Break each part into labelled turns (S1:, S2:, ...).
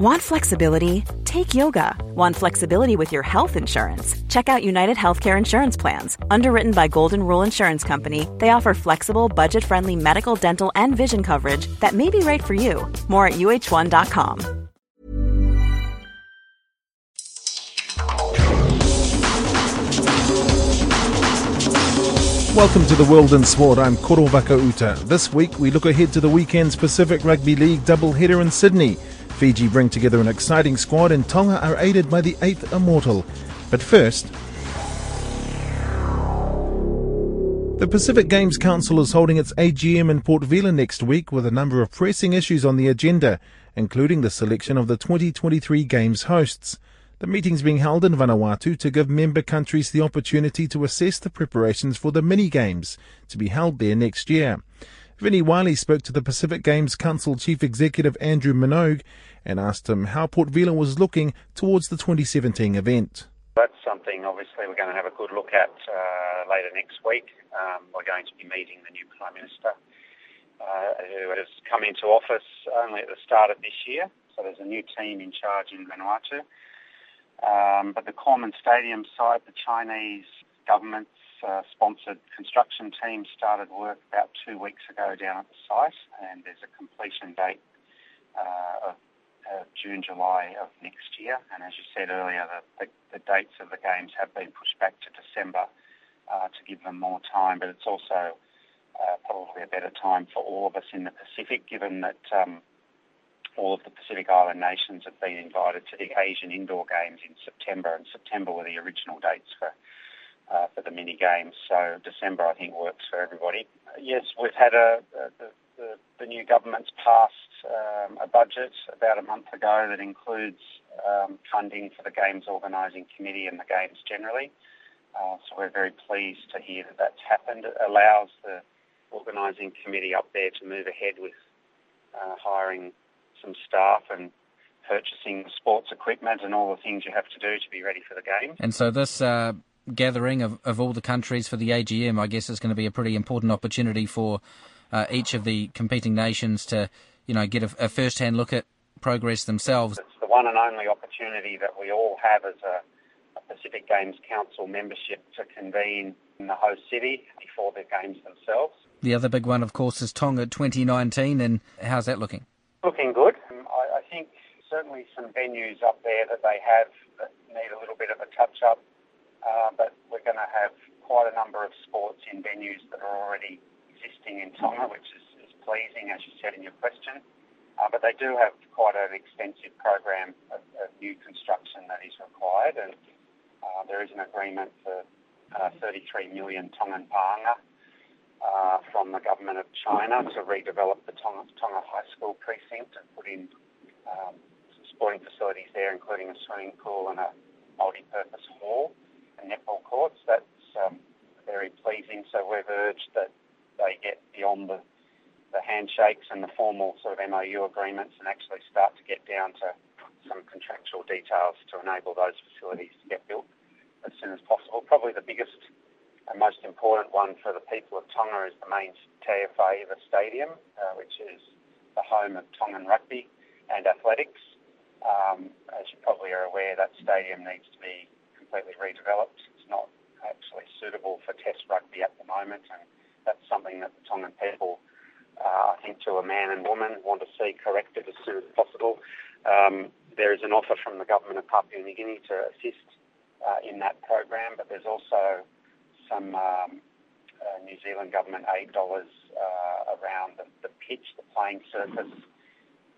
S1: Want flexibility? Take yoga. Want flexibility with your health insurance? Check out United Healthcare Insurance Plans. Underwritten by Golden Rule Insurance Company, they offer flexible, budget friendly medical, dental, and vision coverage that may be right for you. More at uh1.com.
S2: Welcome to the World in Sport. I'm Koro Uta. This week we look ahead to the weekend's Pacific Rugby League doubleheader in Sydney. Fiji bring together an exciting squad and Tonga are aided by the eighth immortal. But first, The Pacific Games Council is holding its AGM in Port Vila next week with a number of pressing issues on the agenda, including the selection of the 2023 Games hosts. The meeting's being held in Vanuatu to give member countries the opportunity to assess the preparations for the mini games to be held there next year. Vinnie Wiley spoke to the Pacific Games Council Chief Executive Andrew Minogue and asked him how Port Vila was looking towards the 2017 event.
S3: That's something obviously we're going to have a good look at uh, later next week. Um, we're going to be meeting the new Prime Minister uh, who has come into office only at the start of this year. So there's a new team in charge in Vanuatu. Um, but the Korman Stadium site, the Chinese government's uh, sponsored construction team started work about two weeks ago down at the site, and there's a completion date uh, of uh, June, July of next year. And as you said earlier, the, the, the dates of the games have been pushed back to December uh, to give them more time, but it's also uh, probably a better time for all of us in the Pacific, given that um, all of the Pacific Island nations have been invited to the Asian Indoor Games in September, and September were the original dates for uh, for the mini games. So December, I think, works for everybody. Yes, we've had a, a the, the, the, new government's passed um, a budget about a month ago that includes um, funding for the Games Organising Committee and the Games generally. Uh, so we're very pleased to hear that that's happened. It allows the organising committee up there to move ahead with uh, hiring some staff and purchasing sports equipment and all the things you have to do to be ready for the game.
S4: And so this uh, gathering of, of all the countries for the AGM, I guess, is going to be a pretty important opportunity for uh, each of the competing nations to, you know, get a, a first-hand look at progress themselves.
S3: It's the one and only opportunity that we all have as a, a Pacific Games Council membership to convene in the host city before the games themselves.
S4: The other big one, of course, is Tonga 2019, and how's that looking?
S3: Looking good. I, I think certainly some venues up there that they have that need a little bit of a touch-up, uh, but we're going to have quite a number of sports in venues that are already existing in Tonga, which is, is pleasing, as you said in your question. Uh, but they do have quite an extensive program of, of new construction that is required, and uh, there is an agreement for uh, 33 million Tongan paanga uh, from the government of China to redevelop the Tonga, Tonga High School precinct and put in um, sporting facilities there, including a swimming pool and a multi-purpose hall and netball courts. That's um, very pleasing. So we've urged that they get beyond the, the handshakes and the formal sort of MOU agreements and actually start to get down to some contractual details to enable those facilities to get built as soon as possible. Probably the biggest and most important one for the people of Tonga is the main Teufaiva Stadium, uh, which is the home of Tongan rugby and athletics. Um, as you probably are aware, that stadium needs to be completely redeveloped. It's not actually suitable for Test rugby at the moment, and that's something that the Tongan people, uh, I think, to a man and woman, want to see corrected as soon as possible. Um, there is an offer from the government of Papua New Guinea to assist uh, in that program, but there's also some um, uh, New Zealand government aid dollars uh, around the, the, pitch, the playing surface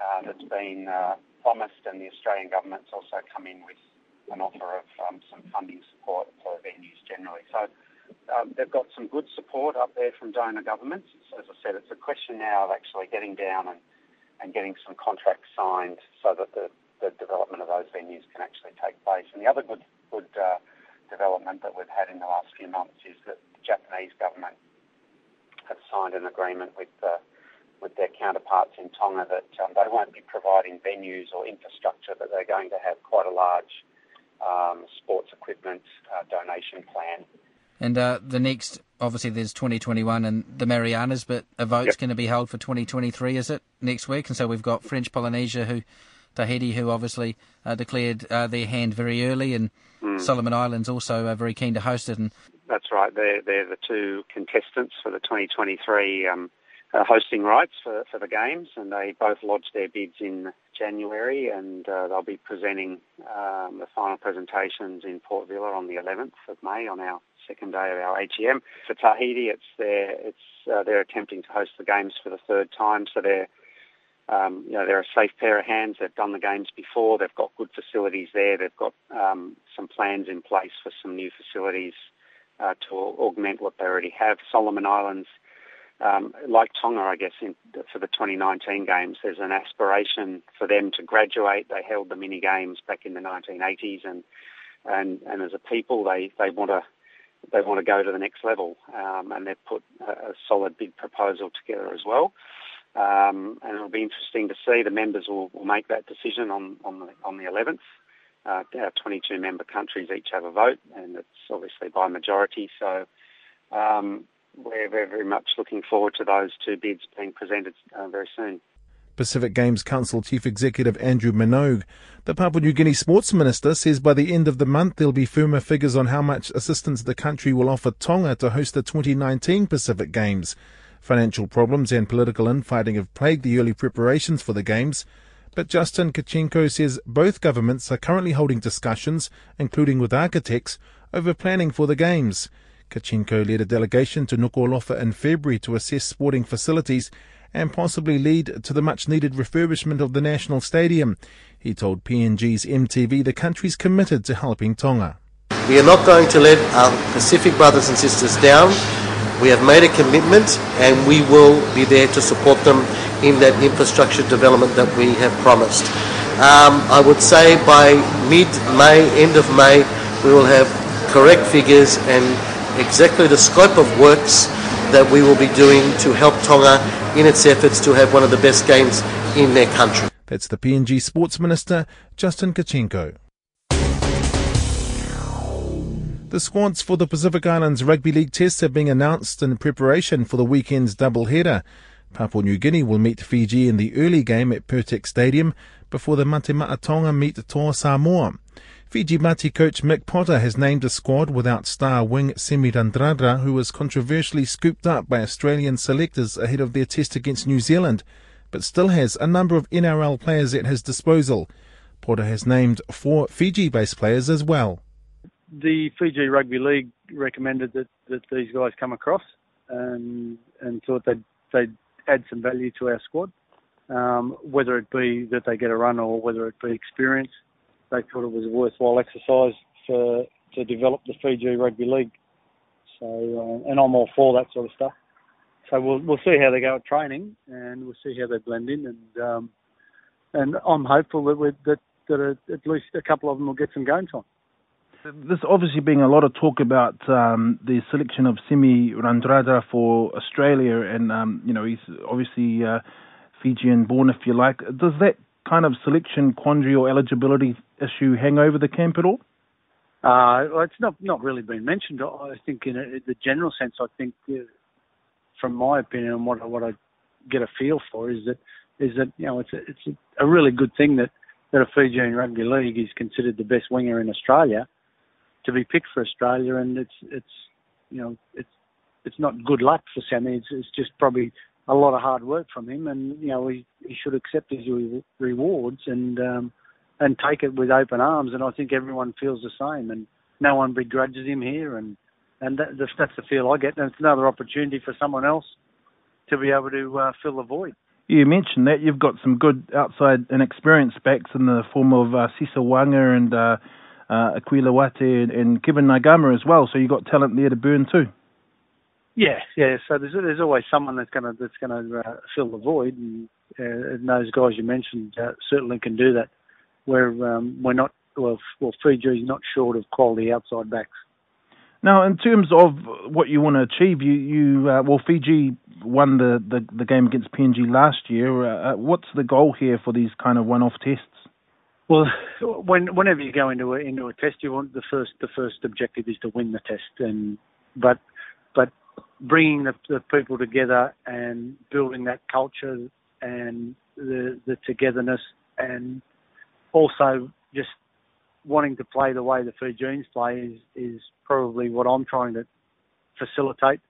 S3: uh, that's been uh, promised, and the Australian government's also come in with an offer of um, some funding support for venues generally. So um, they've got some good support up there from donor governments. As I said, it's a question now of actually getting down and, and getting some contracts signed so that the, the development of those venues can actually take place. And the other good good uh, development that we've had in the last few months is that the Japanese government have signed an agreement with uh, with their counterparts in Tonga that um, they won't be providing venues or infrastructure, but they're going to have quite a large um, sports equipment uh, donation plan.
S4: And uh, the next, obviously, there's 2021 and the Marianas, but a vote's yep. going to be held for 2023, is it, next week? And so we've got French Polynesia who Tahiti, who obviously uh, declared uh, their hand very early, and mm. Solomon Islands also are very keen to host it. And
S3: that's right. They're they're the two contestants for the 2023 um, hosting rights for for the games, and they both lodged their bids in January, and uh, they'll be presenting um, the final presentations in Port Vila on the 11th of May on our second day of our AGM. For Tahiti, it's their it's uh, they're attempting to host the games for the third time, so they're um, you know, they're a safe pair of hands. They've done the games before. They've got good facilities there. They've got um, some plans in place for some new facilities uh, to augment what they already have. Solomon Islands, um, like Tonga, I guess, in, for the 2019 games, there's an aspiration for them to graduate. They held the mini games back in the 1980s, and and and as a people, they they want to they want to go to the next level, um, and they've put a, a solid big proposal together as well. Um, and it'll be interesting to see. The members will, will make that decision on, on the on the 11th. Uh, our 22 member countries each have a vote, and it's obviously by majority. So um, we're very, very much looking forward to those two bids being presented uh, very soon.
S2: Pacific Games Council Chief Executive Andrew Minogue. The Papua New Guinea Sports Minister says by the end of the month there'll be firmer figures on how much assistance the country will offer Tonga to host the 2019 Pacific Games. Financial problems and political infighting have plagued the early preparations for the Games, but Justin Tkatchenko says both governments are currently holding discussions, including with architects, over planning for the Games. Tkatchenko led a delegation to Nuku'alofa in February to assess sporting facilities and possibly lead to the much needed refurbishment of the National Stadium. He told PNG's MTV the country's committed to helping Tonga.
S5: We are not going to let our Pacific brothers and sisters down. We have made a commitment and we will be there to support them in that infrastructure development that we have promised. Um, I would say by mid-May, end of May, we will have correct figures and exactly the scope of works that we will be doing to help Tonga in its efforts to have one of the best games in their country.
S2: That's the PNG Sports Minister, Justin Tkatchenko. The squads for the Pacific Islands Rugby League tests have been announced in preparation for the weekend's doubleheader. Papua New Guinea will meet Fiji in the early game at Pirtek Stadium before the Mate Tonga meet Toa Samoa. Fiji Bati coach Mick Potter has named a squad without star wing Semi Radradra, who was controversially scooped up by Australian selectors ahead of their test against New Zealand, but still has a number of NRL players at his disposal. Potter has named four Fiji-based players as well
S6: the Fiji Rugby League recommended that, that these guys come across and and thought they'd they'd add some value to our squad. Um, whether it be that they get a run or whether it be experience, they thought it was a worthwhile exercise for to develop the Fiji Rugby League. So uh, and I'm all for that sort of stuff. So we'll we'll see how they go at training and we'll see how they blend in and um, and I'm hopeful that we that that at least a couple of them will get some game time.
S7: There's obviously been a lot of talk about um, the selection of Semi Radradra for Australia, and um, you know he's obviously uh, Fijian born, if you like. Does that kind of selection quandary or eligibility issue hang over the camp at all?
S6: Uh, well, it's not not really been mentioned. I think in, a, in the general sense, I think, uh, from my opinion, and what what I get a feel for is that is that you know it's a, it's a, really good thing that that a Fijian rugby league is considered the best winger in Australia to be picked for Australia, and it's it's you know it's it's not good luck for Sammy. It's, it's just probably a lot of hard work from him, and you know he he should accept his re- rewards and um, and take it with open arms. And I think everyone feels the same, and no one begrudges him here, and and that, that's the feel I get. And it's another opportunity for someone else to be able to uh, fill the void.
S7: You mentioned that you've got some good outside and experienced backs in the form of uh, Sisa Waqa and uh, uh, Akuila Uate and, and Kevin Naiqama as well. So you've got talent there to burn too.
S6: Yeah, yeah. So there's there's always someone that's gonna that's gonna uh, fill the void, and, uh, and those guys you mentioned uh, certainly can do that. Where um, we're not well, well, Fiji's not short of quality outside backs.
S7: Now, in terms of what you want to achieve, you, you uh, well, Fiji won the, the, the, game against PNG last year. Uh, uh, what's the goal here for these kind of one-off tests?
S6: Well, when, whenever you go into a, into a test, you want the first the first objective is to win the test, and but but bringing the, the people together and building that culture and the the togetherness and also just wanting to play the way the Fijians play is is probably what I'm trying to facilitate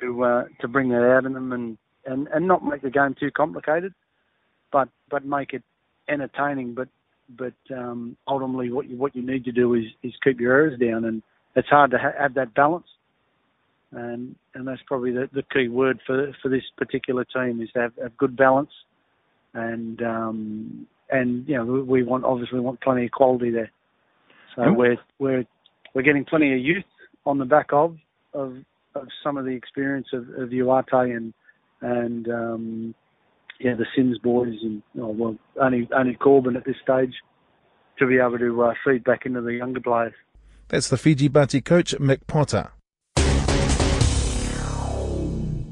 S6: to uh, to bring that out in them and, and, and not make the game too complicated, but but make it entertaining. But but um, ultimately, what you what you need to do is is keep your errors down, and it's hard to ha- have that balance. And and that's probably the, the key word for for this particular team is to have, have good balance, and um, and you know we want obviously we want plenty of quality there. So we're we're we're getting plenty of youth on the back of of of some of the experience of, of Uate and and um, yeah the Sims boys and oh, well only only Korbin at this stage to be able to uh, feed back into the younger players.
S2: That's the Fiji Bati coach Mick Potter.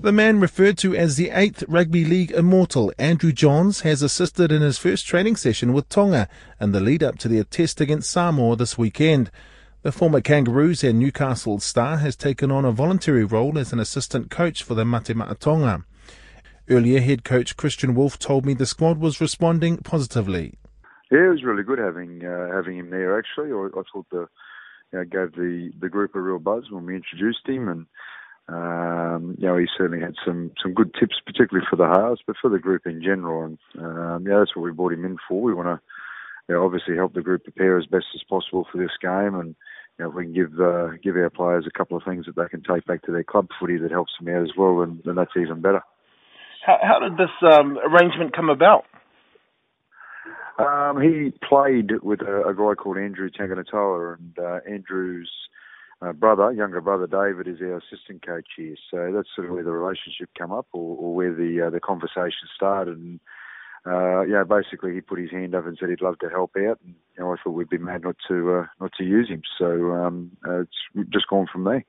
S2: The man referred to as the eighth Rugby League immortal, Andrew Johns, has assisted in his first training session with Tonga in the lead up to their test against Samoa this weekend. The former Kangaroos and Newcastle star has taken on a voluntary role as an assistant coach for the Mate Ma'a Tonga. Earlier, head coach Kristian Woolf told me the squad was responding positively.
S8: Yeah, it was really good having uh, having him there. Actually, I, I thought the you know, gave the the group a real buzz when we introduced him, and um, you know he certainly had some some good tips, particularly for the halves, but for the group in general. And um, yeah, that's what we brought him in for. We want to you know, obviously help the group prepare as best as possible for this game, and you know, if we can give uh, give our players a couple of things that they can take back to their club footy that helps them out as well, then, then that's even better.
S7: How, how did this um, arrangement come about?
S8: Um, he played with a, a, guy called Andrew Tanganoa, and uh, Andrew's uh, brother, younger brother David, is our assistant coach here. So that's sort of where the relationship came up, or, or where the uh, the conversation started. And uh, yeah, basically he put his hand up and said he'd love to help out, and you know, I thought we'd be mad not to uh, not to use him. So um, uh, it's just gone from there.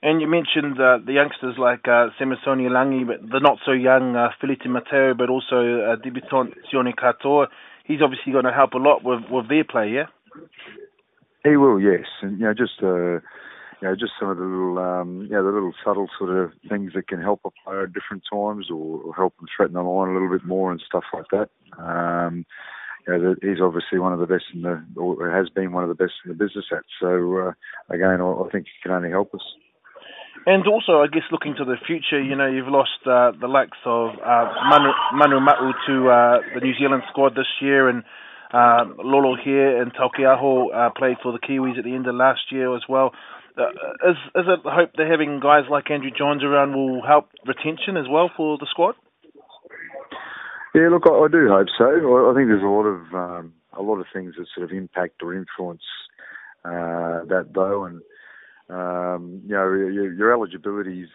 S7: And you mentioned uh, the youngsters like uh, Samisoni Langi, but the not so young uh, Feleti Mateo, but also uh, debutant Sione Katoa. He's obviously going to help a lot with with their play, yeah.
S8: He will, yes, and you know, just uh, you know, just some of the little, um, you know, the little subtle sort of things that can help a player at different times, or, or help them threaten the line a little bit more and stuff like that. Um, you know, he's obviously one of the best in the, or has been one of the best in the business at. So uh, again, I, I think he can only help us.
S7: And also, I guess looking to the future, you know, you've lost uh, the likes of uh, Manu, Manu Ma'u to uh, the New Zealand squad this year, and uh, Lolo here and Taukei'aho uh, played for the Kiwis at the end of last year as well. Uh, is is it hope that having guys like Andrew Johns around will help retention as well for the squad?
S8: Yeah, look, I, I do hope so. I, I think there's a lot of um, a lot of things that sort of impact or influence uh, that though, and um, you know, your, your eligibility is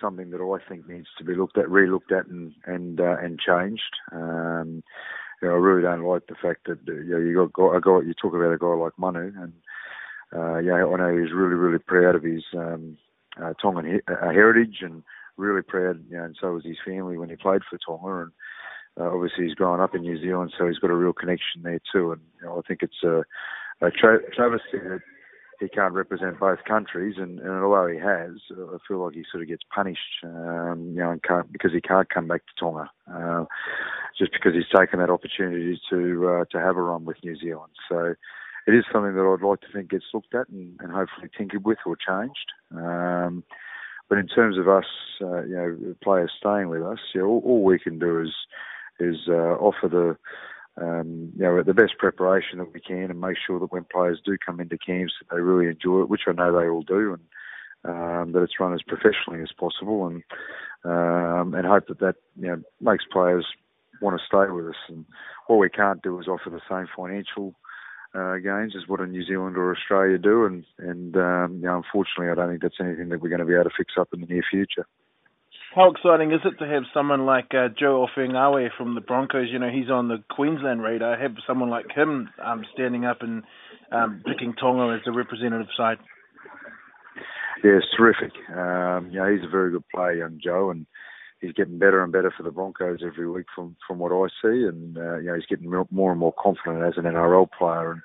S8: something that I think needs to be looked at, re-looked at, and and uh, and changed. Um, you know, I really don't like the fact that you know you got a guy. You talk about a guy like Manu, and uh, yeah, I know he's really, really proud of his um, uh, Tongan he- uh, heritage and really proud, you know, and so was his family when he played for Tonga. And uh, obviously, he's grown up in New Zealand, so he's got a real connection there too. And you know, I think it's a, a tra- travesty that he can't represent both countries, and, and although he has, I feel like he sort of gets punished, um, you know, and can't, because he can't come back to Tonga, uh, just because he's taken that opportunity to uh, to have a run with New Zealand. So it is something that I'd like to think gets looked at and, and hopefully tinkered with or changed. Um, but in terms of us, uh, you know, players staying with us, know, all, all we can do is is uh, offer the um, you know the best preparation that we can and make sure that when players do come into camps they really enjoy it, which I know they all do, and um, that it's run as professionally as possible, and um, and hope that that you know makes players want to stay with us. And all we can't do is offer the same financial uh, games as what a New Zealand or Australia do, and and um, you know, unfortunately, I don't think that's anything that we're going to be able to fix up in the near future.
S7: How exciting is it to have someone like uh, Joe Ofahengaue from the Broncos? You know, he's on the Queensland radar. Have someone like him um, standing up and um, picking Tonga as the representative side.
S8: Yeah, it's terrific. Um, he's a very good player, young Joe, and he's getting better and better for the Broncos every week from from what I see, and uh, you know he's getting more and more confident as an NRL player. And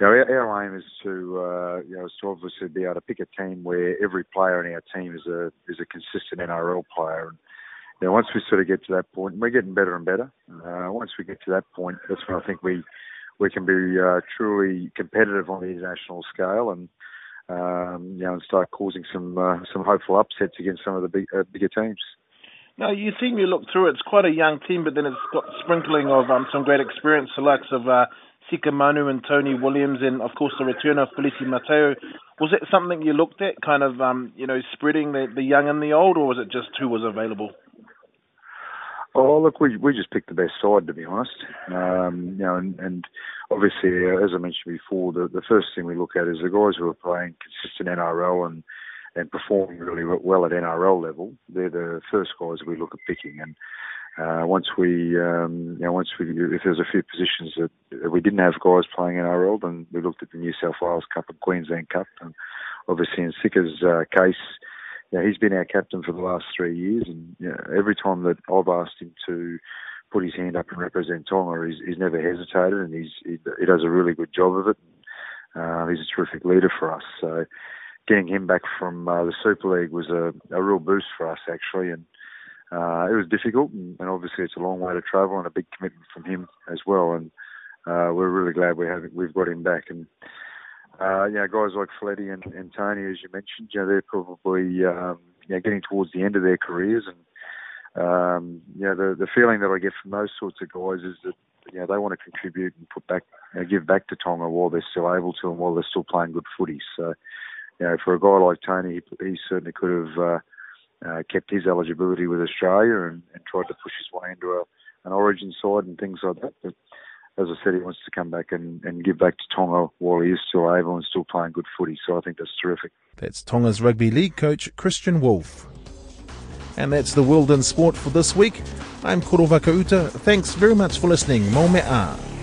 S8: you know our, our aim is to uh, you know is to obviously be able to pick a team where every player in our team is a is a consistent NRL player. And you know, once we sort of get to that point, we're getting better and better. Uh, once we get to that point, that's when I think we we can be uh, truly competitive on the international scale and um, you know and start causing some uh, some hopeful upsets against some of the big, uh, bigger teams.
S7: Now, your team, you look through, it's quite a young team, but then it's got sprinkling of um, some great experience, the likes of uh, Sika Manu and Tony Williams, and of course the return of Feleti Mateo. Was it something you looked at, kind of, um, you know, spreading the, the young and the old, or was it just who was available?
S8: Oh, look, we we just picked the best side to be honest. Um, you know, and, and obviously, uh, as I mentioned before, the the first thing we look at is the guys who are playing consistent NRL and and performing really well at NRL level. They're the first guys we look at picking, and uh, once we, um, you know, once we, if there's a few positions that, we didn't have guys playing in NRL, then we looked at the New South Wales Cup and Queensland Cup, and obviously in Sika's uh, case you know, he's been our captain for the last three years, and you know, every time that I've asked him to put his hand up and represent Tonga, he's, he's never hesitated, and he's he, he does a really good job of it. Uh, he's a terrific leader for us. So getting him back from uh, the Super League was a, a real boost for us, actually, and uh, it was difficult, and, and obviously it's a long way to travel and a big commitment from him as well. And uh, we're really glad we have we've got him back. And uh, you know, guys like Feleti and, and Tony, as you mentioned, you know, they're probably um, you know, getting towards the end of their careers, and um, you know, the the feeling that I get from those sorts of guys is that you know they want to contribute and put back, you know, give back to Tonga while they're still able to and while they're still playing good footy. So, you know, for a guy like Tony, he, he certainly could have uh, uh, kept his eligibility with Australia and, and tried to push his way into a, an Origin side and things like that. But as I said, he wants to come back and, and give back to Tonga while he is still able and still playing good footy. So I think that's terrific.
S2: That's Tonga's rugby league coach, Kristian Woolf. And that's the world in sport for this week. I'm Koro Vakauta. Thanks very much for listening. Mea.